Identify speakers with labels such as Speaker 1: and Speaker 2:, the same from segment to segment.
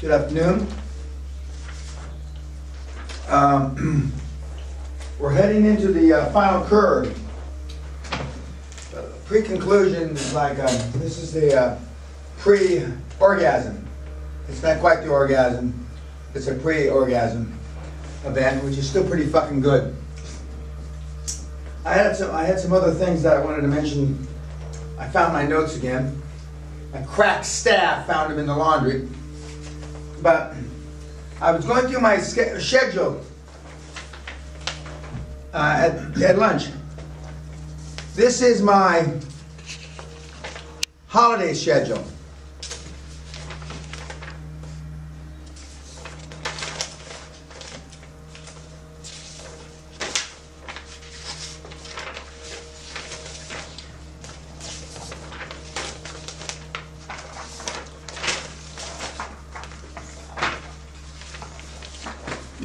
Speaker 1: Good afternoon. Um, We're heading into the uh, final curve. Uh, Pre-conclusion is like, uh, this is the uh, pre-orgasm. It's not quite the orgasm, it's a pre-orgasm event, which is still pretty fucking good. I had some, I had some other things that I wanted to mention. I found my notes again. A cracked staff found them in the laundry. But I was going through my schedule uh, at, at lunch. This is my holiday schedule.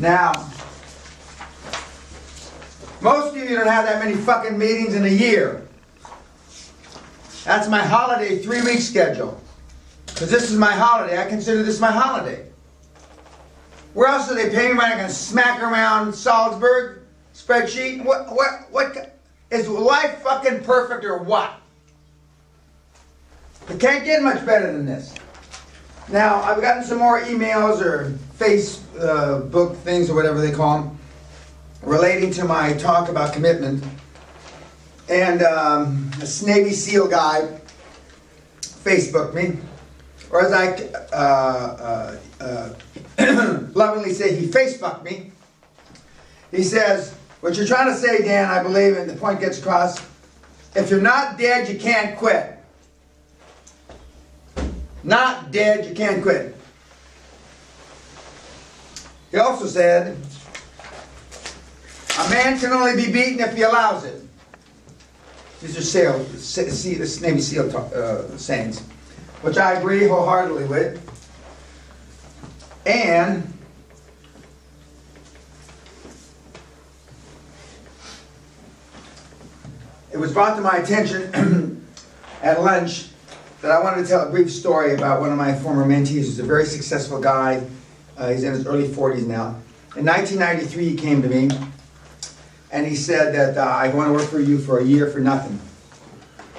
Speaker 1: Now, most of you don't have that many fucking meetings in a year. That's my holiday three week schedule. Because this is my holiday. I consider this my holiday. Where else do they pay me money? Going to smack around Salzburg spreadsheet? What, what, what? Is life fucking perfect or what? It can't get much better than this. Now, I've gotten some more emails or Facebook things or whatever they call them relating to my talk about commitment. And um, this Navy SEAL guy Facebooked me, or as I uh, uh, uh, lovingly say, he Facefucked me. He says, What you're trying to say, Dan, I believe, and the point gets across if you're not dead, you can't quit. Not dead, you can't quit. He also said, a man can only be beaten if he allows it. These are SEAL, this Navy SEAL uh, sayings, which I agree wholeheartedly with. And it was brought to my attention at lunch that I wanted to tell a brief story about one of my former mentees who's a very successful guy. Uh, he's in his early 40s now. In 1993, he came to me and he said that uh, I want to work for you for a year for nothing.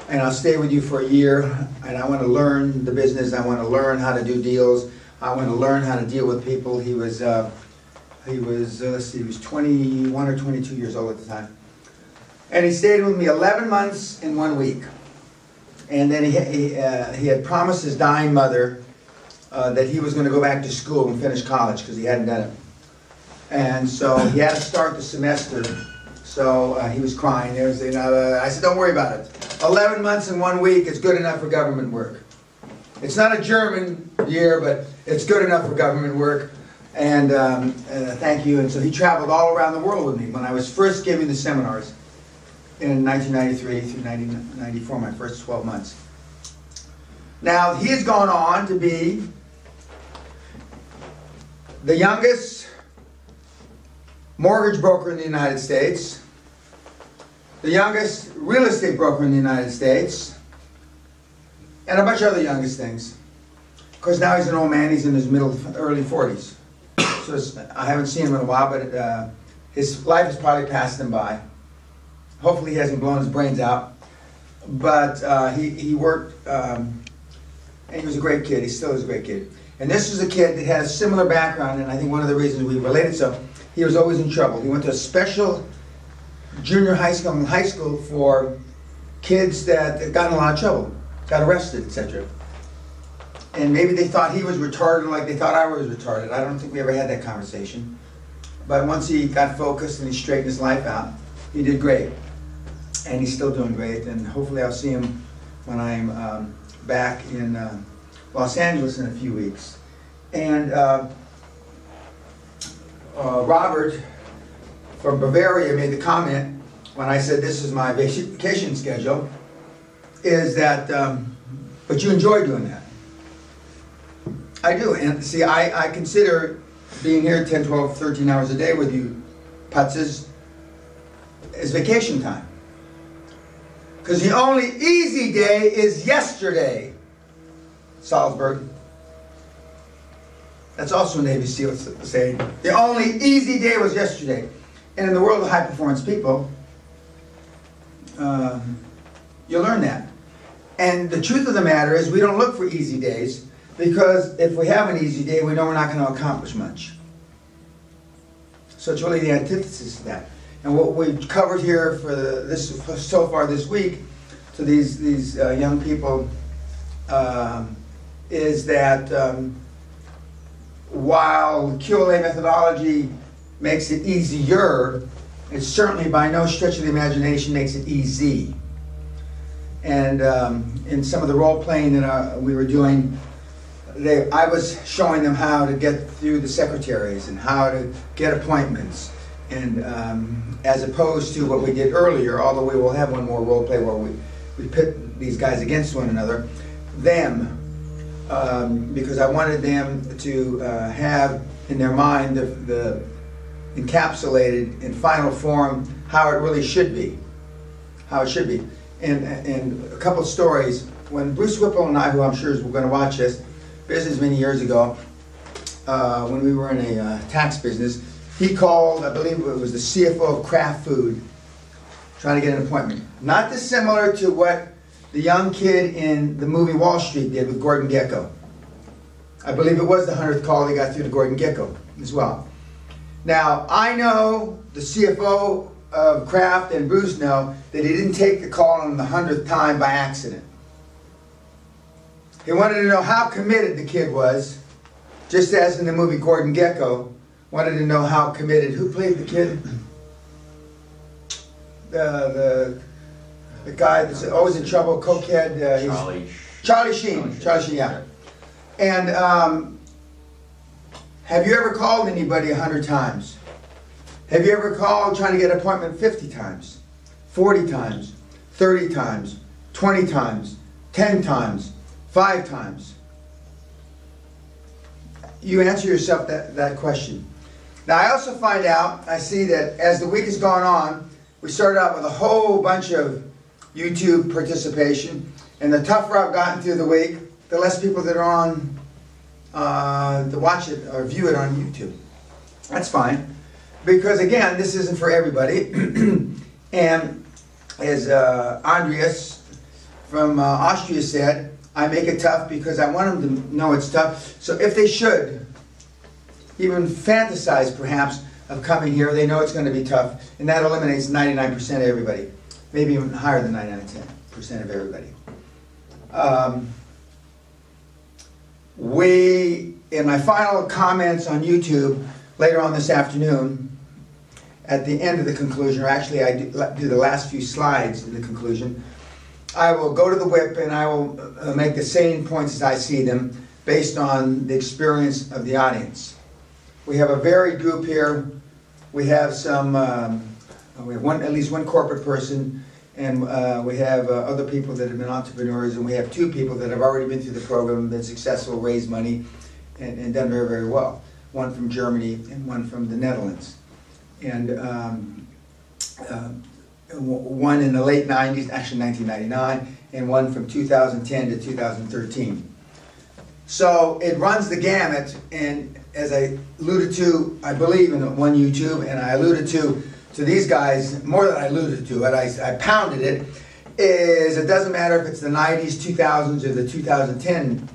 Speaker 1: And I'll stay with you for a year, and I want to learn the business. I want to learn how to do deals. I want to learn how to deal with people. He was, uh, he was, uh, let's see, he was 21 or 22 years old at the time. And he stayed with me 11 months in one week. And then he, he, uh, he had promised his dying mother uh, that he was going to go back to school and finish college because he hadn't done it. And so he had to start the semester so uh, he was crying there. You know, uh, I said, don't worry about it. 11 months in one week is good enough for government work. It's not a German year, but it's good enough for government work. And um, uh, thank you. And so he traveled all around the world with me when I was first giving the seminars in 1993 through 1994, my first 12 months. Now, he has gone on to be the youngest mortgage broker in the United States, the youngest real estate broker in the United States, and a bunch of other youngest things. Because now he's an old man, he's in his middle, early 40s. So I haven't seen him in a while, but uh, his life has probably passed him by. Hopefully he hasn't blown his brains out. But uh, he, he worked, um, and he was a great kid. He still is a great kid. And this is a kid that has similar background, and I think one of the reasons we related so, he was always in trouble. He went to a special junior high school and high school for kids that got in a lot of trouble, got arrested, etc. And maybe they thought he was retarded like they thought I was retarded. I don't think we ever had that conversation. But once he got focused and he straightened his life out, he did great. And he's still doing great. And hopefully I'll see him when I'm um, back in uh, Los Angeles in a few weeks. And uh, uh, Robert from Bavaria made the comment when I said this is my vacation schedule, is that, um, but you enjoy doing that. I do, and see, I, I consider being here 10, 12, 13 hours a day with you, putzes, is vacation time. Because the only easy day is yesterday, Salzburg. That's also a Navy SEAL saying. The only easy day was yesterday. And in the world of high performance people, um, you learn that. And the truth of the matter is, we don't look for easy days because if we have an easy day, we know we're not going to accomplish much. So it's really the antithesis of that. And what we've covered here for the, this so far this week to these these uh, young people um, is that um, while QLA methodology makes it easier, it certainly by no stretch of the imagination makes it easy. And um, in some of the role playing that uh, we were doing, they, I was showing them how to get through the secretaries and how to get appointments. And um, as opposed to what we did earlier, although we will have one more role play where we, we pit these guys against one another, them, um, because I wanted them to uh, have in their mind the, the encapsulated in final form how it really should be, how it should be. And, and a couple stories. When Bruce Whipple and I, who I'm sure is going to watch this, business many years ago, uh, when we were in a uh, tax business, he called, I believe it was the CFO of Kraft Food, trying to get an appointment. Not dissimilar to what the young kid in the movie Wall Street did with Gordon Gekko. I believe it was the 100th call he got through to Gordon Gekko as well. Now, I know the CFO of Kraft and Bruce know that he didn't take the call on the 100th time by accident. He wanted to know how committed the kid was, just as in the movie Gordon Gekko wanted to know how committed. Who played the kid? The, the, the guy that's always in trouble, cokehead. Uh, he's-
Speaker 2: Charlie.
Speaker 1: Charlie Sheen. Charlie Sheen, yeah. And um, have you ever called anybody a hundred times? Have you ever called trying to get an appointment 50 times, 40 times, 30 times, 20 times, 10 times, 5 times? You answer yourself that, that question. Now, I also find out, I see that as the week has gone on, we started out with a whole bunch of YouTube participation, and the tougher I've gotten through the week, the less people that are on uh, to watch it or view it on YouTube. That's fine, because again, this isn't for everybody. and as uh, Andreas from uh, Austria said, I make it tough because I want them to know it's tough. So if they should, even fantasize perhaps of coming here, they know it's going to be tough, and that eliminates 99% of everybody, maybe even higher than 9 out of 10 percent of everybody. Um, we, in my final comments on YouTube later on this afternoon, at the end of the conclusion, or actually I do the last few slides in the conclusion, I will go to the whip and I will uh, make the same points as I see them based on the experience of the audience. We have a varied group here. We have some, um, we have one, at least one corporate person, and uh, we have uh, other people that have been entrepreneurs, and we have two people that have already been through the program, been successful, raised money, and, and done very, very well. One from Germany and one from the Netherlands. And um, uh, one in the late 90s, actually 1999, and one from 2010 to 2013. So it runs the gamut, and as I alluded to, I believe in one YouTube, and I alluded to to these guys more than I alluded to it. I, I pounded it. Is it doesn't matter if it's the 90s, 2000s, or the 2010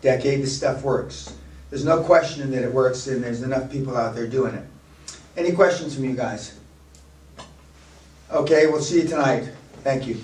Speaker 1: decade. This stuff works. There's no question that it works, and there's enough people out there doing it. Any questions from you guys? Okay, we'll see you tonight. Thank you.